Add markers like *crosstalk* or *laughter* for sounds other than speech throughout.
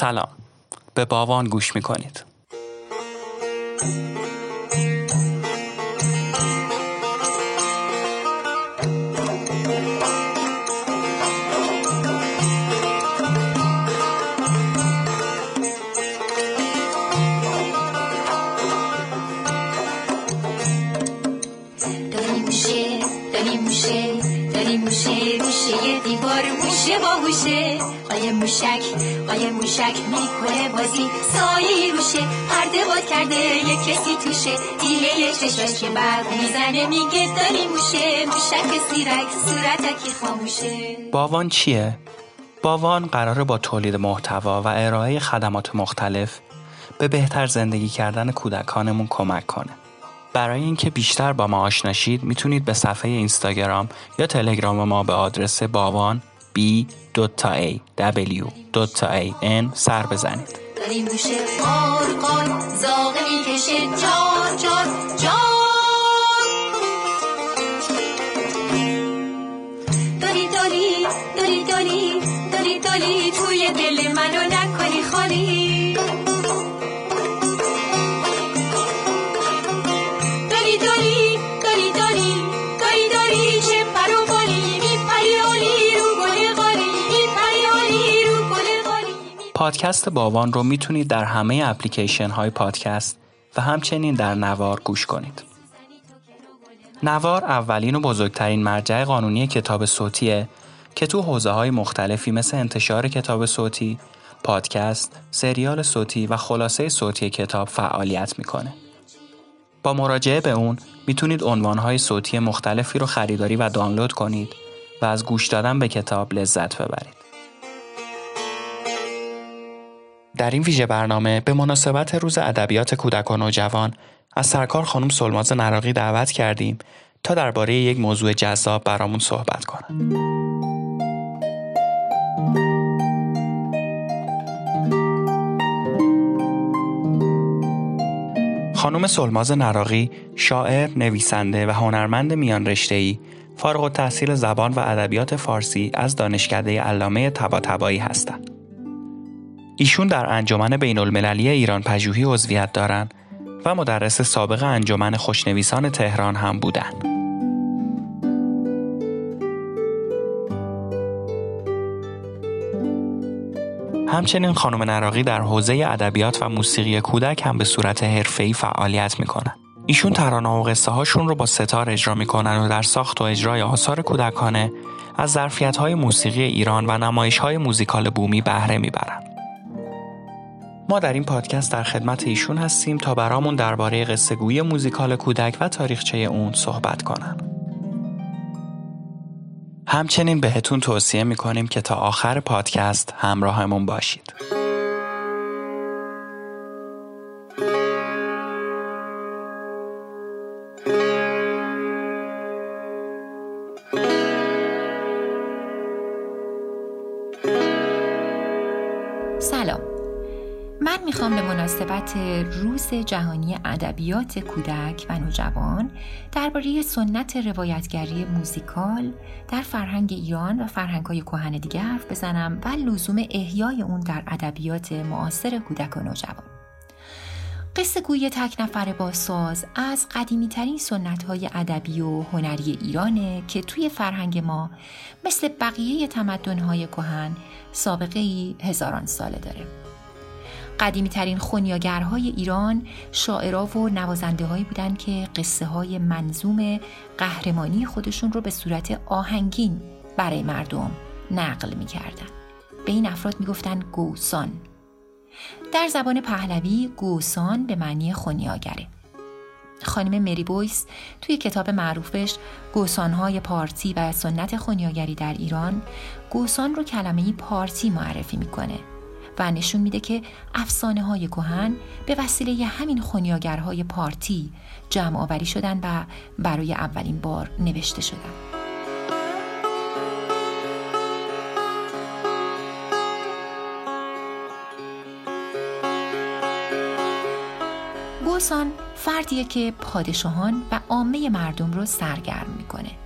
سلام. به باوان گوش می‌کنید. داری موشه داری موشه داری موشه موشه یه قایم موشک قایم موشک می‌کنه بازی سایه روشه پرده باد کرده یه کسی توشه دیله چشاش که برق می‌زنه میگه داری موشه موشک سیرک صورتکی خاموشه باوان چیه؟ باوان قراره با تولید محتوا و ارائه خدمات مختلف به بهتر زندگی کردن کودکانمون کمک کنه. برای اینکه بیشتر با ما آشناشید می‌تونید به صفحه اینستاگرام یا تلگرام ما به آدرس باوان b a w a n سر بزنید. قار قار زاغه می‌کشه جار جار جار داری داری داری داری داری داری توی دل منو پادکست باوان رو می‌تونید در همه اپلیکیشن های پادکست و همچنین در نوار گوش کنید. نوار اولین و بزرگترین مرجع قانونی کتاب صوتیه که تو حوزه های مختلفی مثل انتشار کتاب صوتی، پادکست، سریال صوتی و خلاصه صوتی کتاب فعالیت می‌کنه. با مراجعه به اون می‌تونید عنوانهای صوتی مختلفی رو خریداری و دانلود کنید و از گوش دادن به کتاب لذت ببرید. در این ویژه برنامه به مناسبت روز ادبیات کودک و نوجوان از سرکار خانم سلماز نراقی دعوت کردیم تا درباره یک موضوع جذاب برامون صحبت کنند. خانم سلماز نراقی شاعر، نویسنده و هنرمند میان رشته‌ای فارغ التحصیل زبان و ادبیات فارسی از دانشکده علامه طباطبایی هستند. ایشون در انجمن بین المللی ایران پژوهی عضویت دارند و مدرس سابق انجمن خوشنویسان تهران هم بودند. همچنین خانم نراقی در حوزه ادبیات و موسیقی کودک هم به صورت حرفه‌ای فعالیت می‌کنن. ایشون ترانه و قصه هاشون رو با ستار اجرا می‌کنن و در ساخت و اجرای آثار کودکانه از ظرفیت های موسیقی ایران و نمایش های موزیکال بومی بهره می‌برن. ما در این پادکست در خدمت ایشون هستیم تا برامون درباره قصه گویی موزیکال کودک و تاریخچه اون صحبت کنن. همچنین بهتون توصیه می‌کنیم که تا آخر پادکست همراهمون باشید. من می‌خوام به مناسبت روز جهانی ادبیات کودک و نوجوان درباره سنت روایتگری موزیکال در فرهنگ ایران و فرهنگ‌های کهن دیگه حرف بزنم و لزوم احیای اون در ادبیات معاصر کودک و نوجوان. قصه گوی تک نفر با ساز از قدیمی ترین سنت های ادبی و هنری ایرانه که توی فرهنگ ما مثل بقیه تمدن های کهن سابقه ای هزاران ساله داره. قدیمی ترین خونیاگرهای ایران شاعرها و نوازنده هایی بودن که قصه های منظوم قهرمانی خودشون رو به صورت آهنگین برای مردم نقل می کردن. به این افراد می گفتن گوسان. در زبان پهلوی گوسان به معنی خونیاگره. خانم مری بویس توی کتاب معروفش گوسانهای پارتی و سنت خونیاگری در ایران گوسان رو کلمه پارتی معرفی می‌کنه و نشون میده که افسانه های کهن به وسیله همین خونیاگرهای پارتی جمع آوری شدن و برای اولین بار نوشته شدن. گوسان فردیه که پادشاهان و عامه مردم رو سرگرم می‌کنه.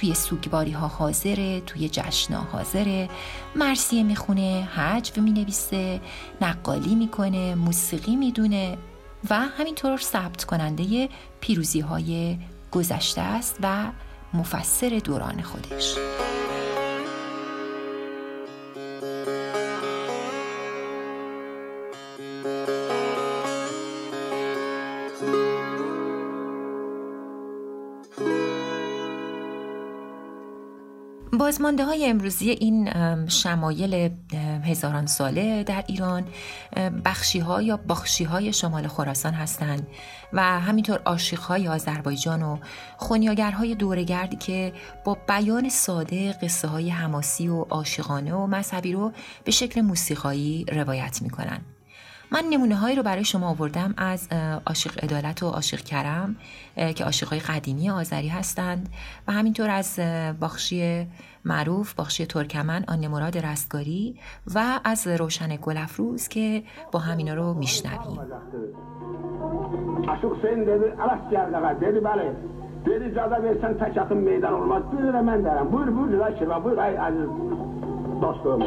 توی سوگواری ها حاضره توی جشن ها حاضره. مرسیه می‌خونه حجو می‌نویسه نقالی می‌کنه موسیقی می‌دونه و همینطور ثبت کننده پیروزی های گذشته است و مفسر دوران خودش. بازمانده های امروزی این شمایل هزاران ساله در ایران بخشی ها یا بخشی های شمال خراسان هستند و همینطور آشیخ های آذربایجان و خونیاگرهای دورگردی که با بیان ساده قصه های حماسی و عاشقانه و مذهبی رو به شکل موسیقایی روایت می کنند. من نمونه هایی رو برای شما آوردم از عاشق عدالت و عاشق کرم که عاشق های قدیمی آذری هستند و همینطور از باخشی معروف باخشی ترکمن آن مراد رستگاری و از روشن گلفروز که با همینا رو میشنویم dedi cada versən tək atın meydan olmaz. Buyur mən dərəm. Buyur, buyur, Zakir, buyur, ay aziz dostum.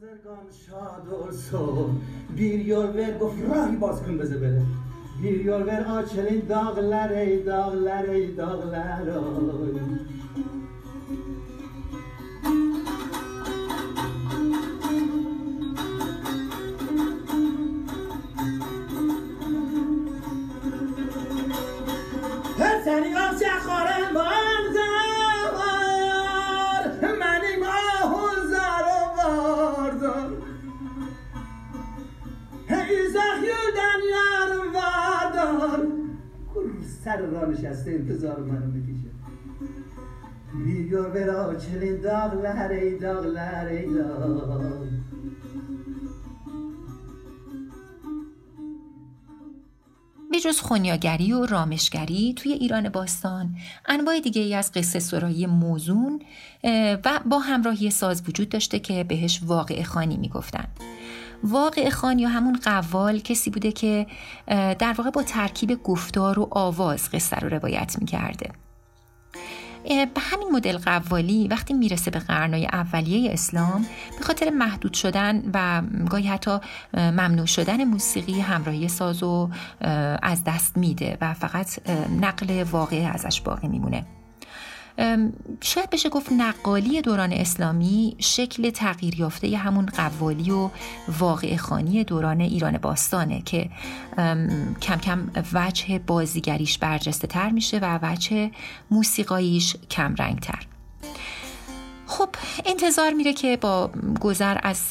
بازرگان شاد و بیر یول ور گفت راهی باز کن بزه بیر یول ور آچلین داغ لره داغ لره داغ لره سر را نشسته انتظار منو می‌کشه. بیو برا چنین داغ لهره داغ لهره داغ. جز خونیاگری و رامشگری توی ایران باستان. انواع دیگه ای از قصه سرایی موزون و با همراهی ساز وجود داشته که بهش واقع خانی می‌گفتند واقع خان یا همون قوال کسی بوده که در واقع با ترکیب گفتار و آواز قصه رو روایت می‌کرده. به همین مدل قوالی وقتی می‌رسه به قرنهای اولیه اسلام به خاطر محدود شدن و گاهی حتی ممنوع شدن موسیقی همراهی ساز و از دست میده و فقط نقل واقع ازش باقی میمونه. شاید بشه گفت نقالی دوران اسلامی شکل تغییر یافته همون قوالی و واقع خانی دوران ایران باستانه که کم کم وجه بازیگریش برجسته تر میشه و وجه موسیقاییش کم رنگ تر خب انتظار میره که با گذر از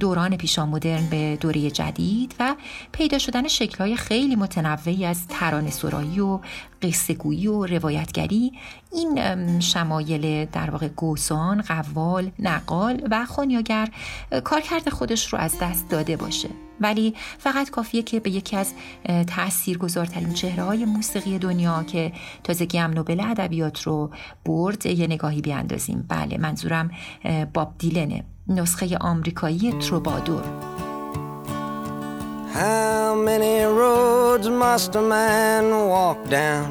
دوران پیشا مدرن به دوره جدید و پیدا شدن شکلهای خیلی متنوعی از ترانه سرایی و قصه و روایتگری این شمایل در واقع گوسان، قوال، نقال و خونیاگر کارکرد خودش رو از دست داده باشه. ولی فقط کافیه که به یکی از تأثیر گذارترین چهره های موسیقی دنیا که تازگی هم نوبل ادبیات رو برد یه نگاهی بیاندازیم. بله منظورم باب دیلنه. نسخه آمریکایی تروبادور. How many roads must a man walk down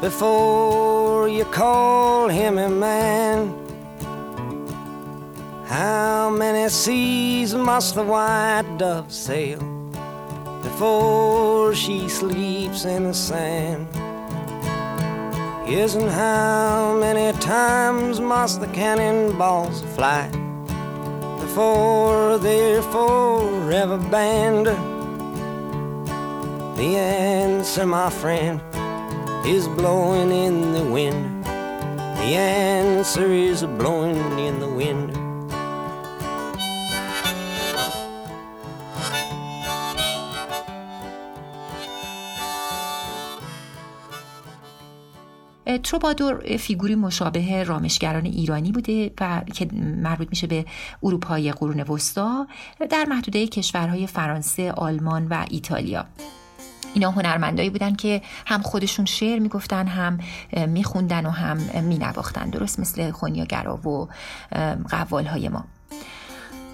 before you call him a man? How many seas must the white dove sail before she sleeps in the sand? Yes, and how many times must the cannonballs fly before they're forever banned? The answer, my friend, is blowing in the wind. The answer is blowing in the wind. تروبادور فیگوری مشابه رامشگران ایرانی بوده و که مربوط میشه به اروپای قرون وسطا در محدوده کشورهای فرانسه، آلمان و ایتالیا. اینا هنرمندایی بودن که هم خودشون شعر می‌گفتن هم میخوندن و هم مینواختن درست مثل خونیاگرا و قوال های ما.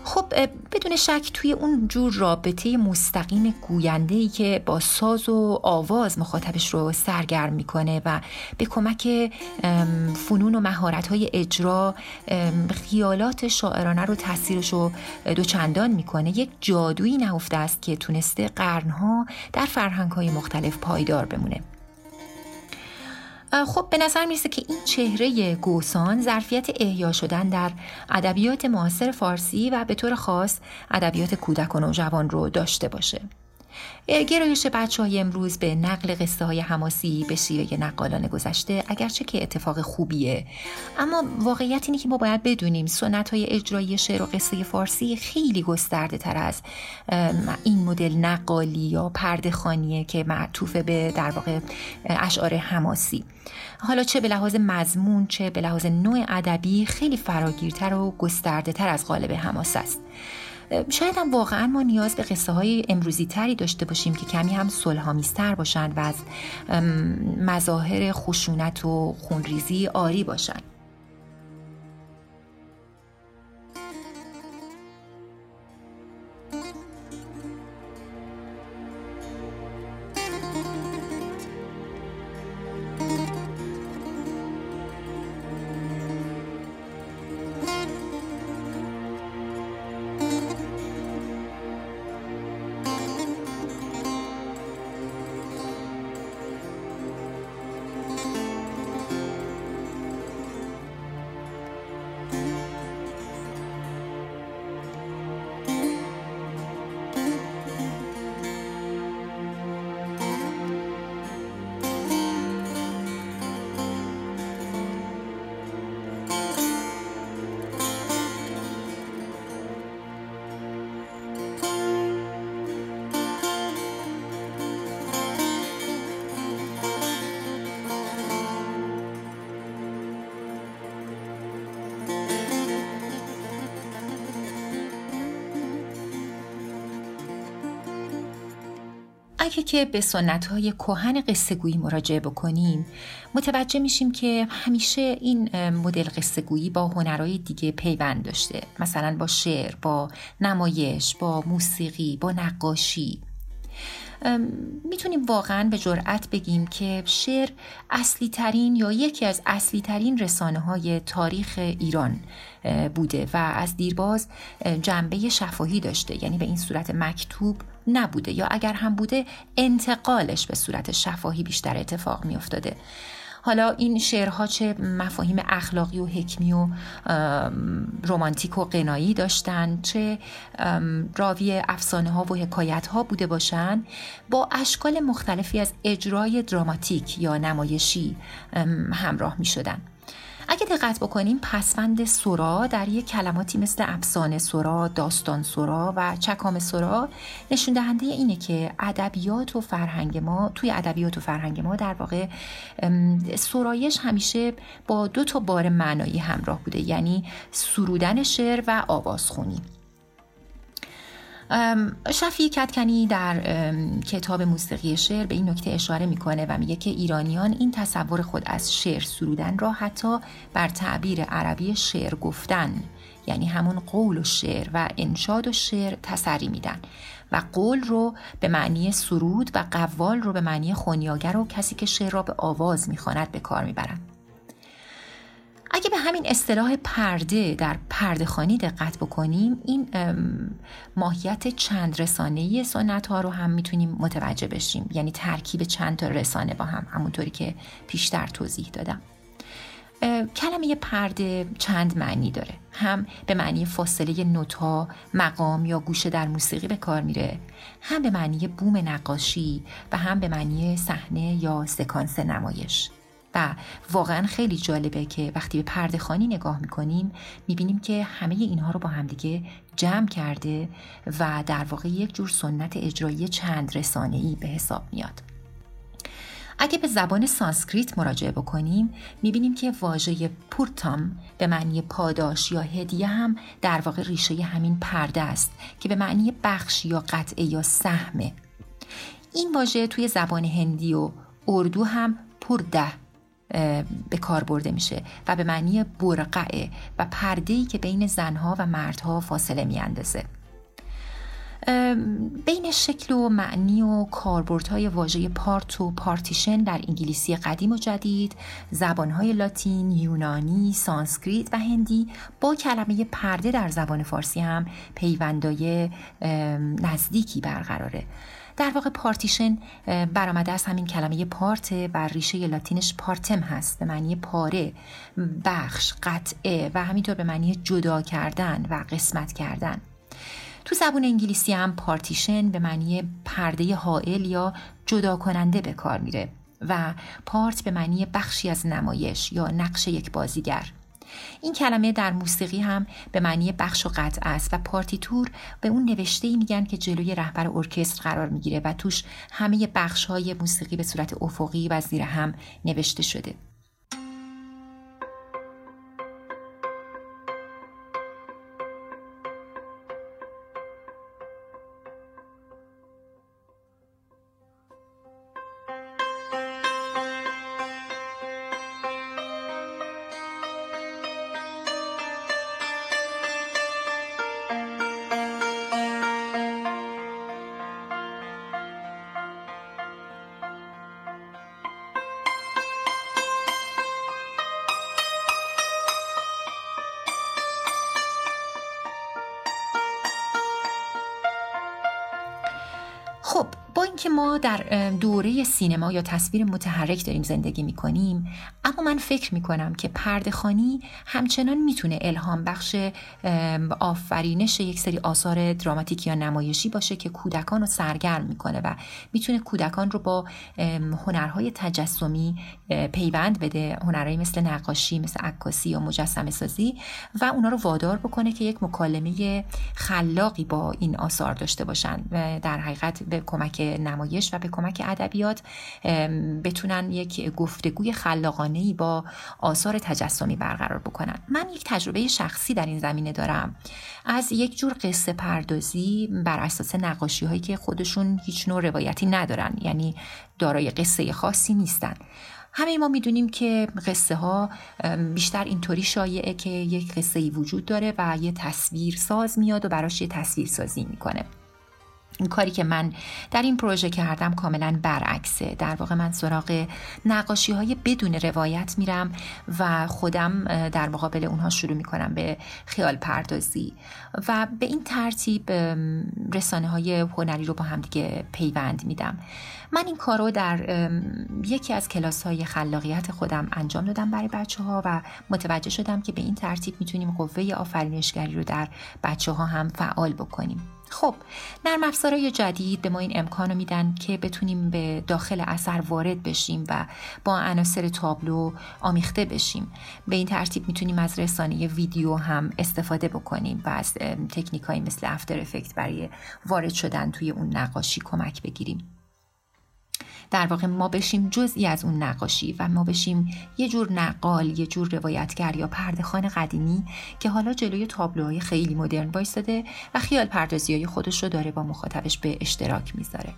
خب بدون شک توی اون جور رابطه مستقیم گوینده ای که با ساز و آواز مخاطبش رو سرگرم می‌کنه و به کمک فنون و مهارت های اجرا خیالات شاعرانه رو تاثیرش رو دوچندان می‌کنه یک جادویی نهفته است که تونسته قرنها در فرهنگ های مختلف پایدار بمونه. خب به نظر می‌رسه که این چهره گوسان ظرفیت احیا شدن در ادبیات معاصر فارسی و به طور خاص ادبیات کودک و نوجوان رو داشته باشه. گرایش بچه های امروز به نقل قصه های حماسی به شیوه نقالان گذشته اگرچه که اتفاق خوبیه. اما واقعیت اینه که ما باید بدونیم سنت های اجرایی شعر و قصه فارسی خیلی گسترده تر از این مدل نقالی یا پرده خانیه که معطوف به در واقع اشعار حماسی. حالا چه به لحاظ مضمون چه به لحاظ نوع ادبی خیلی فراگیرتر و گسترده تر از قالب حماس است. شاید هم واقعا ما نیاز به قصه های امروزی تری داشته باشیم که کمی هم صلحآمیزتر باشند و از مظاهر خشونت و خونریزی آری باشند. اگه که به سنت های کهن قصه گویی مراجعه بکنیم متوجه میشیم که همیشه این مدل قصه گویی با هنرهای دیگه پیوند داشته. مثلا با شعر، با نمایش، با موسیقی، با نقاشی. می‌تونیم واقعا به جرأت بگیم که شعر اصلی ترین یا یکی از اصلی ترین رسانه های تاریخ ایران بوده و از دیرباز جنبه شفاهی داشته. یعنی به این صورت مکتوب نبوده یا اگر هم بوده انتقالش به صورت شفاهی بیشتر اتفاق می افتاده حالا این شعرها چه مفاهیم اخلاقی و حکمی و رومانتیک و قنایی داشتن چه راوی افسانه ها و حکایت ها بوده باشن با اشکال مختلفی از اجرای دراماتیک یا نمایشی همراه می شدن اگه دقت بکنیم پسوند سورا در یک کلماتی مثل افسانه سورا، داستان سورا و چکام سورا نشون دهنده اینه که ادبیات و فرهنگ ما توی ادبیات و فرهنگ ما در واقع سرایش همیشه با دو تا بار معنایی همراه بوده یعنی سرودن شعر و آوازخونی. شفی کتکنی در کتاب موسیقی شعر به این نکته اشاره می‌کنه و میگه که ایرانیان این تصور خود از شعر سرودن را حتی بر تعبیر عربی شعر گفتن یعنی همون قول و شعر و انشاد و شعر تسری میدن و قول رو به معنی سرود و قوال رو به معنی خونیاگر و کسی که شعر را به آواز می‌خواند به کار می‌برند. اگه به همین اصطلاح پرده در پرده خانی دقت بکنیم این ماهیت چند رسانه سنت ها رو هم می‌تونیم متوجه بشیم. یعنی ترکیب چند تا رسانه با هم همونطوری که پیشتر توضیح دادم. کلمه پرده چند معنی داره؟ هم به معنی فاصله نوتا مقام یا گوشه در موسیقی به کار میره. هم به معنی بوم نقاشی و هم به معنی صحنه یا سکانس نمایش. و واقعا خیلی جالبه که وقتی به پرده خانی نگاه می‌کنیم می‌بینیم که همه اینها رو با همدیگه جمع کرده و در واقع یک جور سنت اجرایی چند رسانه ای به حساب میاد. اگه به زبان سانسکریت مراجعه بکنیم می‌بینیم که واژه پورتام به معنی پاداش یا هدیه هم در واقع ریشه همین پرده است که به معنی بخش یا قطعه یا سهمه این واژه توی زبان هندی و اردو هم پرده به کار برده میشه و به معنی برقعه و پردهی که بین زنها و مردها فاصله میاندازه. بین شکل و معنی و کاربردهای واژه part و پارتیشن در انگلیسی قدیم و جدید زبانهای لاتین، یونانی، سانسکریت و هندی با کلمه پرده در زبان فارسی هم پیوندای نزدیکی برقراره. در واقع پارتیشن برآمده از همین کلمه part و ریشه لاتینش partem هست به معنی پاره بخش قطعه و همینطور به معنی جدا کردن و قسمت کردن. تو زبون انگلیسی هم پارتیشن به معنی پرده حائل یا جدا کننده به کار میره و part به معنی بخشی از نمایش یا نقش یک بازیگر. این کلمه در موسیقی هم به معنی بخش و قطعه است و پارتیتور به اون نوشته ای میگن که جلوی رهبر ارکستر قرار می‌گیره و توش همه بخش های موسیقی به صورت افقی و زیر هم نوشته شده. خب با اینکه ما در دوره سینما یا تصویر متحرک داریم زندگی می کنیم اما من فکر می کنم که پرده خانی همچنان می‌تونه الهام بخش آفرینش یک سری آثار دراماتیک یا نمایشی باشه که کودکان رو سرگرم می‌کنه و می‌تونه کودکان رو با هنرهای تجسمی پیوند بده. هنرهایی مثل نقاشی مثل عکاسی یا مجسمه سازی و اونا رو وادار بکنه که یک مکالمه خلاقی با این آثار داشته باشن و در حقیقت به کمک نمایش و به کمک ادبیات بتونن یک گفتگوی خلاقانه ای با آثار تجسمی برقرار بکنن. من یک تجربه شخصی در این زمینه دارم. از یک جور قصه پردازی بر اساس نقاشی هایی که خودشون هیچ نوع روایتی ندارن یعنی دارای قصه خاصی نیستن. همه ما می‌دونیم که قصه ها بیشتر اینطوری شایعه که یک قصه ای وجود داره و یه تصویر ساز میاد و براش یه تصویر سازی می‌کنه. این کاری که من در این پروژه کردم کاملا برعکسه. در واقع من سراغ نقاشی های بدون روایت میرم و خودم در مقابل اونها شروع می‌کنم به خیال پردازی. و به این ترتیب رسانه های هنری رو با هم دیگه پیوند میدم. من این کار رو در یکی از کلاس های خلاقیت خودم انجام دادم برای بچه ها و متوجه شدم که به این ترتیب می‌تونیم قوه آفرینشگری رو در بچه ها هم فعال بکنیم. خب نرم افزارهای جدید به ما این امکان میدن که بتونیم به داخل اثر وارد بشیم و با عناصر تابلو آمیخته بشیم. به این ترتیب می‌تونیم از رسانه ویدیو هم استفاده بکنیم و از تکنیک مثل افتر افکت برای وارد شدن توی اون نقاشی کمک بگیریم. در واقع ما بشیم جزئی از اون نقاشی و ما بشیم یه جور نقال یه جور روایتگر یا پردهخان قدیمی که حالا جلوی تابلوهای خیلی مدرن وایستاده و خیال پردازی های خودش رو داره با مخاطبش به اشتراک می‌ذاره.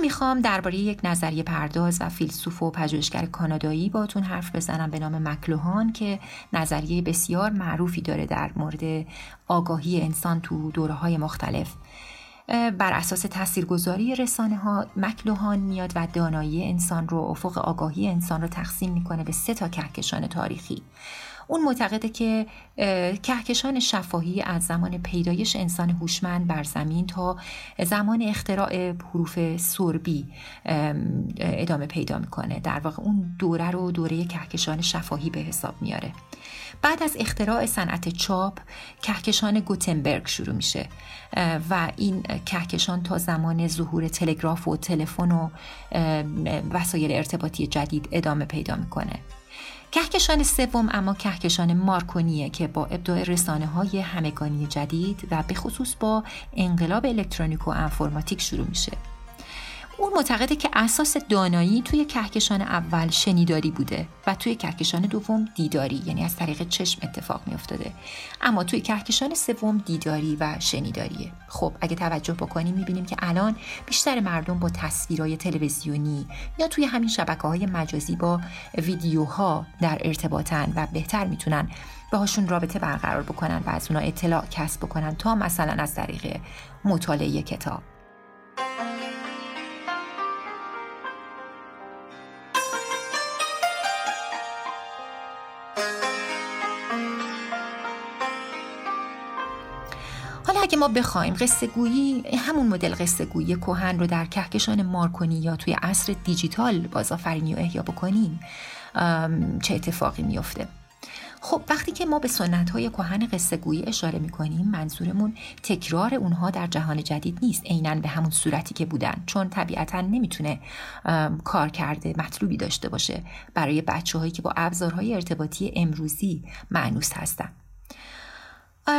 می‌خوام درباره یک نظریه پرداز و فیلسوف و پژوهشگر کانادایی باتون حرف بزنم به نام مکلوهان که نظریه بسیار معروفی داره در مورد آگاهی انسان تو دوره های مختلف بر اساس تاثیرگذاری رسانه ها مکلوهان میاد و دانایی انسان رو افق آگاهی انسان رو تقسیم می‌کنه به سه تا کهکشان تاریخی. اون معتقده که کهکشان شفاهی از زمان پیدایش انسان هوشمند بر زمین تا زمان اختراع حروف سربی ادامه پیدا می‌کنه. در واقع اون دوره رو دوره کهکشان شفاهی به حساب میاره. بعد از اختراع صنعت چاپ کهکشان گوتنبرگ شروع میشه. و این کهکشان تا زمان ظهور تلگراف و تلفن و وسایل ارتباطی جدید ادامه پیدا می‌کنه. کهکشان سوم اما کهکشان مارکونیه که با ابداع رسانه های همگانی جدید و به خصوص با انقلاب الکترونیک و انفرماتیک شروع میشه. اون معتقده که اساس دانایی توی کهکشان اول شنیداری بوده و توی کهکشان دوم دیداری یعنی از طریق چشم اتفاق می افتاده اما توی کهکشان سوم دیداری و شنیداریه. خب اگه توجه بکنیم می‌بینیم که الان بیشتر مردم با تصویرهای تلویزیونی یا توی همین شبکه های مجازی با ویدیوها در ارتباطن و بهتر می‌تونن باهاشون رابطه برقرار بکنن و از اونا اطلاع کسب بکنن تا مثلا از طریق مطالعه کتاب. ما بخوایم قصه گویی همون مدل قصه گویی کهن رو در کهکشان مارکونی یا توی عصر دیجیتال بازآفرینی و احیا بکنیم چه اتفاقی میفته خب وقتی که ما به سنت های کهن قصه گویی اشاره می کنیم منظورمون تکرار اونها در جهان جدید نیست عینا به همون صورتی که بودن چون طبیعتا نمی‌تونه کار کرده مطلوبی داشته باشه برای بچه هایی که با ابزارهای ارتباطی امروزی معنوس هستند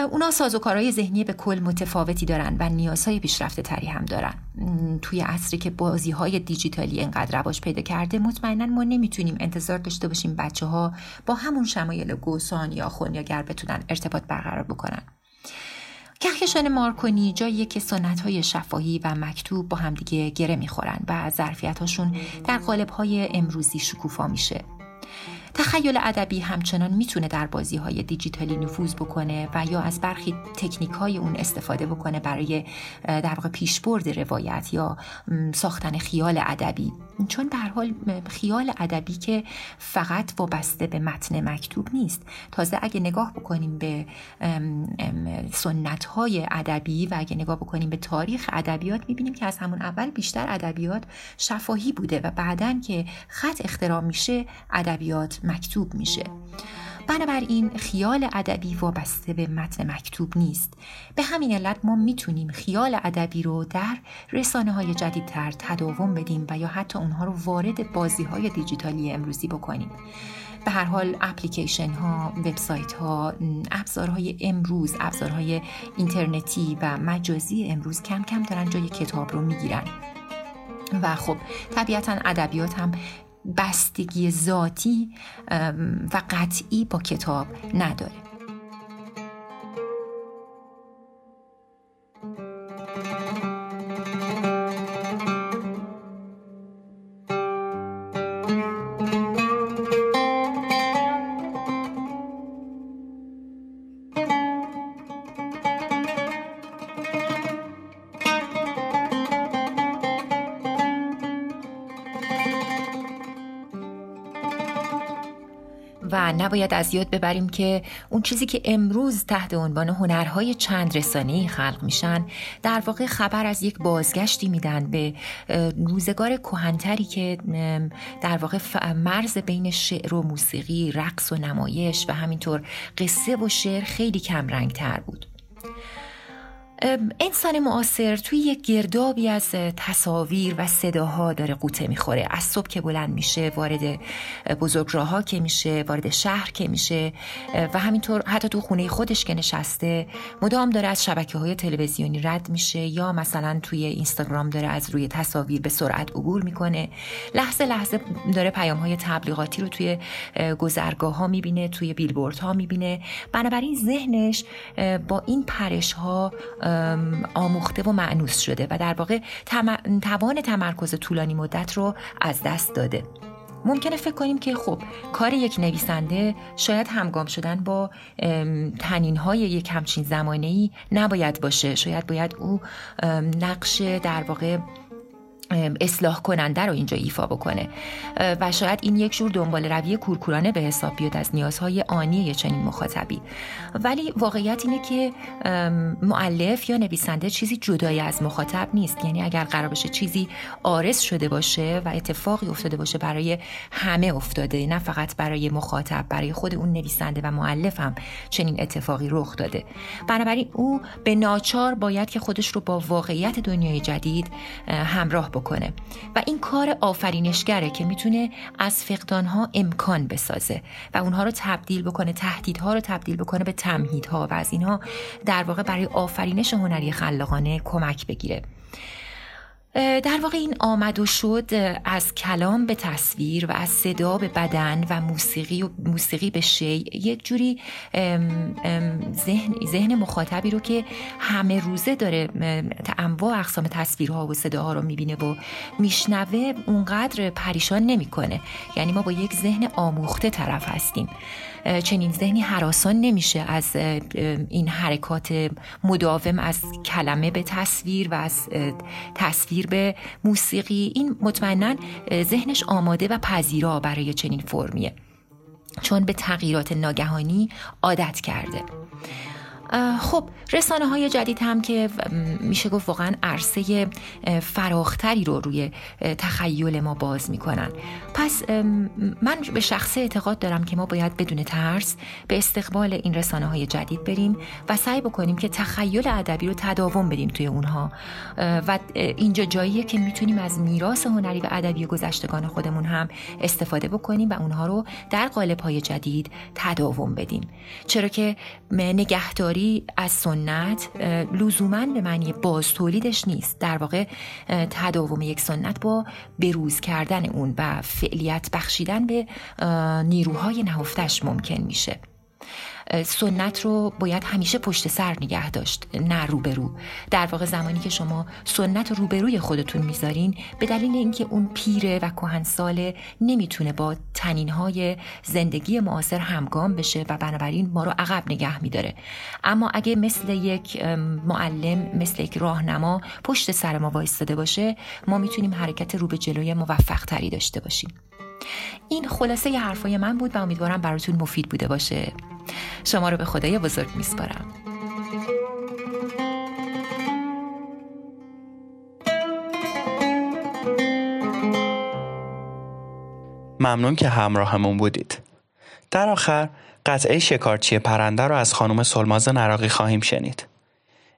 اونا سازوکارهای ذهنی به کل متفاوتی دارن و نیازهای پیشرفته تری هم دارن. توی عصری که بازی های دیجیتالی انقدر رواج پیدا کرده مطمئنا ما نمی‌تونیم انتظار داشته باشیم بچه ها با همون شمایل گوسان یا خونیاگر بتونن ارتباط برقرار بکنن. کهکشان مارکونی جایی که سنت های شفاهی و مکتوب با همدیگه گره می‌خورن و ظرفیت هاشون در قالب های امروزی شکوفا میشه. تخیل ادبی همچنان می‌تونه در بازی های دیجیتالی نفوذ بکنه و یا از برخی تکنیک های اون استفاده بکنه برای در واقع پیشبرد روایت یا ساختن خیال ادبی. چون به حال خیال ادبی که فقط وابسته به متن مکتوب نیست. تازه اگه نگاه بکنیم به سنت های ادبی و اگه نگاه بکنیم به تاریخ ادبیات می‌بینیم که از همون اول بیشتر ادبیات شفاهی بوده و بعدا که خط اختراع میشه ادبیات مکتوب میشه. بنابراین خیال ادبی وابسته به متن مکتوب نیست. به همین علت ما می‌تونیم خیال ادبی رو در رسانه های جدیدتر تداوم بدیم و یا حتی اونها رو وارد بازی های دیجیتالی امروزی بکنیم. به هر حال اپلیکیشن ها وبسایت ها ابزارهای امروز ابزارهای اینترنتی و مجازی امروز کم کم دارن جای کتاب رو می‌گیرن. و خب طبیعتا ادبیات هم بستگی ذاتی و قطعی با کتاب نداره. نباید از یاد ببریم که اون چیزی که امروز تحت عنوان هنرهای چند رسانه‌ای خلق میشن در واقع خبر از یک بازگشتی میدن به روزگار کهنتری که در واقع مرز بین شعر و موسیقی، رقص و نمایش و همینطور قصه و شعر خیلی کم رنگ تر بود. انسان معاصر توی یک گردابی از تصاویر و صداها داره قوطه می‌خوره. از صبح که بلند میشه وارد بزرگراهها که میشه وارد شهر که میشه و همینطور حتی تو خونه خودش که نشسته مدام داره از شبکه های تلویزیونی رد میشه یا مثلا توی اینستاگرام داره از روی تصاویر به سرعت عبور می‌کنه. لحظه لحظه داره پیام های تبلیغاتی رو توی گذرگاه ها می‌بینه توی بیلبورد ها می‌بینه. بنابراین ذهنش با این پرش ها آموخته و معنوس شده و در واقع توان تمرکز طولانی مدت رو از دست داده. ممکنه فکر کنیم که خب کار یک نویسنده شاید همگام شدن با تنین های یک همچین زمانه ای نباید باشه. شاید باید او نقش در واقع اصلاح کننده رو اینجا ایفا بکنه. و شاید این یک جور دنبال روی کورکورانه به حساب بیاد از نیازهای آنی چنین مخاطبی. ولی واقعیت اینه که معلف یا نویسنده چیزی جدای از مخاطب نیست. یعنی اگر قرار باشه چیزی آرز شده باشه و اتفاقی افتاده باشه برای همه افتاده نه فقط برای مخاطب برای خود اون نویسنده و معلف هم چنین اتفاقی رخ داده. بنابراین او به ناچار باید که خودش رو با واقعیت دنیای جدید همراه بکنه و این کار آفرینشگره که می‌تونه از فقدانها امکان بسازه و اونها رو تبدیل بکنه تهدیدها رو تبدیل بکنه به تمهیدها و از اینها در واقع برای آفرینش هنری خلاقانه کمک بگیره. در واقع این آمد و شد از کلام به تصویر و از صدا به بدن و موسیقی و موسیقی به شی. یک جوری ذهن, ذهن مخاطبی رو که همه روزه داره انواع اقسام تصویرها و صداها رو می‌بینه و میشنوه اونقدر پریشان نمی‌کنه. یعنی ما با یک ذهن آموخته طرف هستیم. چنین ذهنی حراسان نمیشه از این حرکات مداوم از کلمه به تصویر و از تصویر به موسیقی. این مطمئنا ذهنش آماده و پذیرا برای چنین فرمیه. چون به تغییرات ناگهانی عادت کرده. خب رسانه های جدید هم که میشه گفت واقعا عرصه فراختری رو روی تخیل ما باز می‌کنن. پس من به شخصه اعتقاد دارم که ما باید بدون ترس به استقبال این رسانه های جدید بریم و سعی بکنیم که تخیل ادبی رو تداوم بدیم توی اونها. و اینجا جاییه که می‌تونیم از میراث هنری و ادبی گذشتگان خودمون هم استفاده بکنیم و اونها رو در قالب های جدید تداوم بدیم. چرا که نگهداری از سنت لزوما به معنی باز تولیدش نیست. در واقع تداوم یک سنت با بروز کردن اون و فعلیت بخشیدن به نیروهای نهفتش ممکن میشه. سنت رو باید همیشه پشت سر نگه داشت نه روبرو. در واقع زمانی که شما سنت رو روبروی خودتون می‌ذارین به دلیل اینکه اون پیره و کهنساله نمی‌تونه با تنینهای زندگی معاصر همگام بشه و بنابراین ما رو عقب نگه میداره. اما اگه مثل یک معلم مثل یک راهنما پشت سر ما وایستاده باشه ما می‌تونیم حرکت رو به جلوی موفق تری داشته باشیم. این خلاصه ی حرفای من بود و امیدوارم براتون مفید بوده باشه. شما رو به خدای بزرگ میسپارم. ممنون که همراهمون بودید. در آخر قطعه شکارچی پرنده رو از خانم سلماز نراقی خواهیم شنید.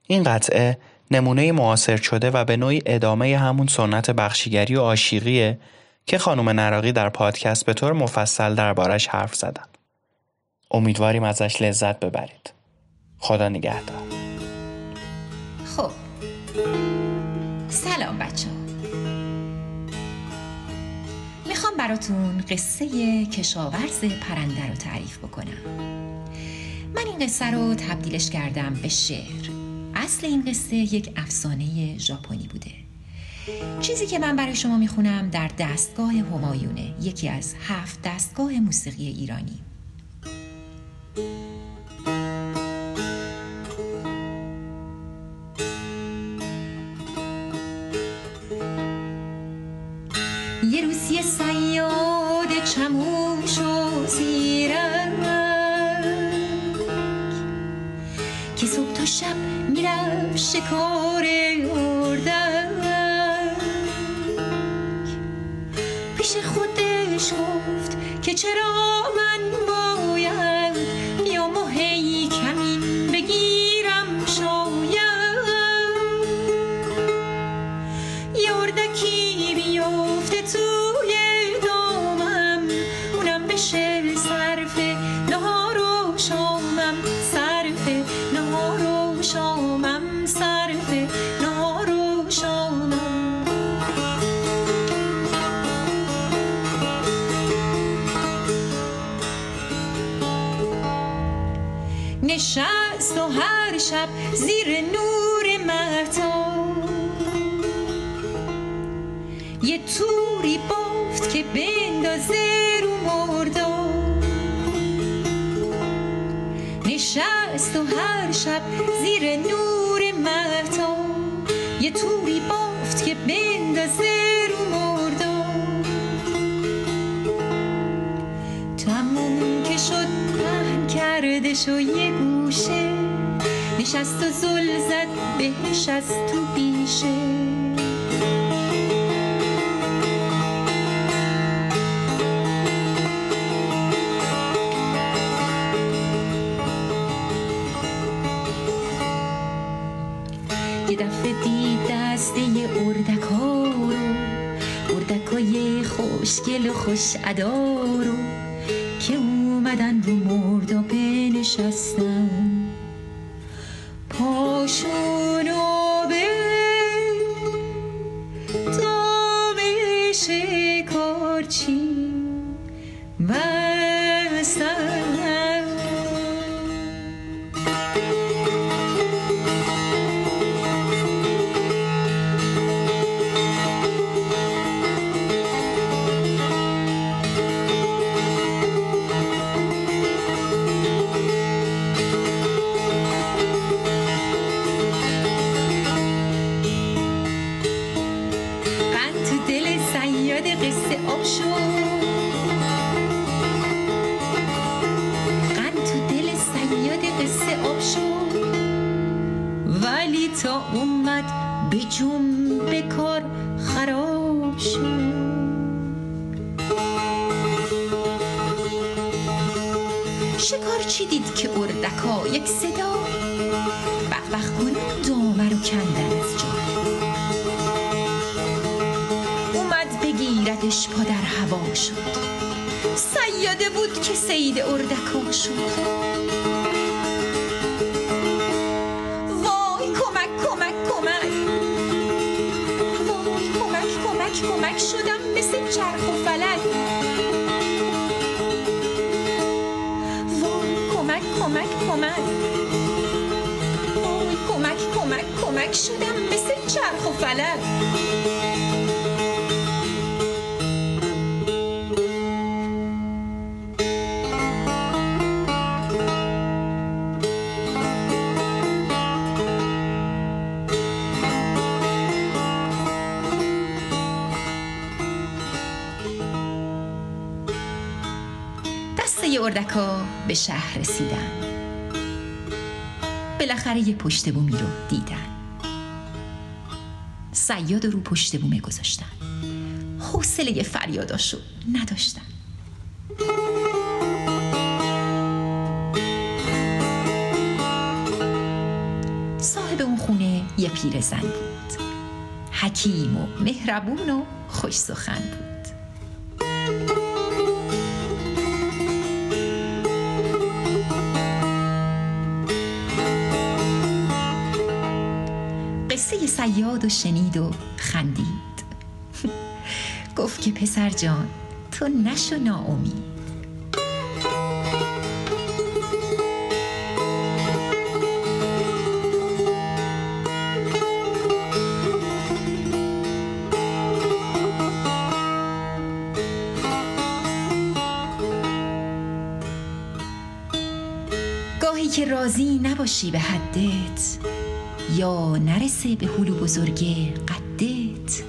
این قطعه نمونه معاصر شده و به نوعی ادامه همون سنت بخشیگری و عاشقیه که خانم نراقی در پادکست به طور مفصل دربارش حرف زدن. امیدواریم ازش لذت ببرید. خدا نگهدار. خب. سلام بچه می‌خوام براتون قصه کشاورز پرنده رو تعریف بکنم. من این قصه رو تبدیلش کردم به شعر. اصل این قصه یک افسانه ژاپنی بوده. چیزی که من برای شما می‌خونم در دستگاه همایونه یکی از هفت دستگاه موسیقی ایرانی. یه روزی یه توری بافت که بندازه رو مرداب نشست و هر شب زیر نور مهتاب یه توری بافت که بندازه رو مرداب تموم که شد پهن کردش و یه گوشه نشست و زل زد بهش از تو بیشه. خوشگل و خوش ادا رو که اومدن رو مردابه نشستن پاشونو کمک کمک شدم مثل چرخ و فلک. وای کمک کمک کمک. وای کمک کمک کمک شدم مثل چرخ و فلک. اردکا به شهر رسیدن. بالاخره یه پشت بومی رو دیدن. سیاد رو پشت بومه گذاشتن. حوصله فریاداشو نداشتن. صاحب اون خونه یه پیر زن بود. حکیم و مهربون و خوش سخن بود. قصه سیاد و شنید و خندید. *laughs* گفت که پسر جان تو نشو ناامید. که راضی نباشی به حدت یا نرسه به هلو بزرگ قدت؟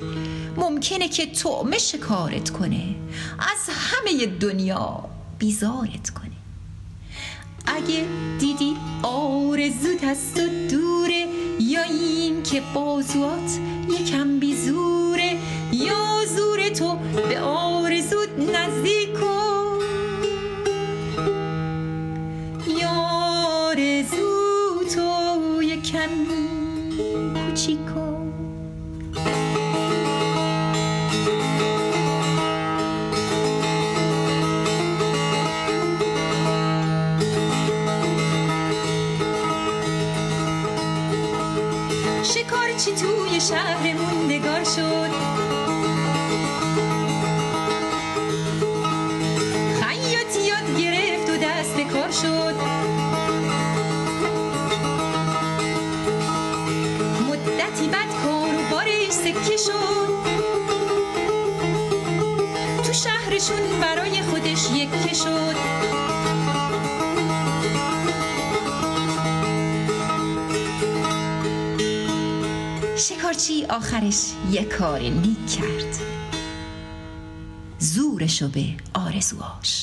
ممکنه که تعمه شکارت کنه. از همه دنیا بیزارت کنه. اگه دیدی آرزوت از تو دوره یا این که بازوات یکم بیزوره یا زور تو به آرزوت نزدیک وحشی توی شهرمون نگار شد. آخرش یه کار نیک کرد. زورشو به آرزواش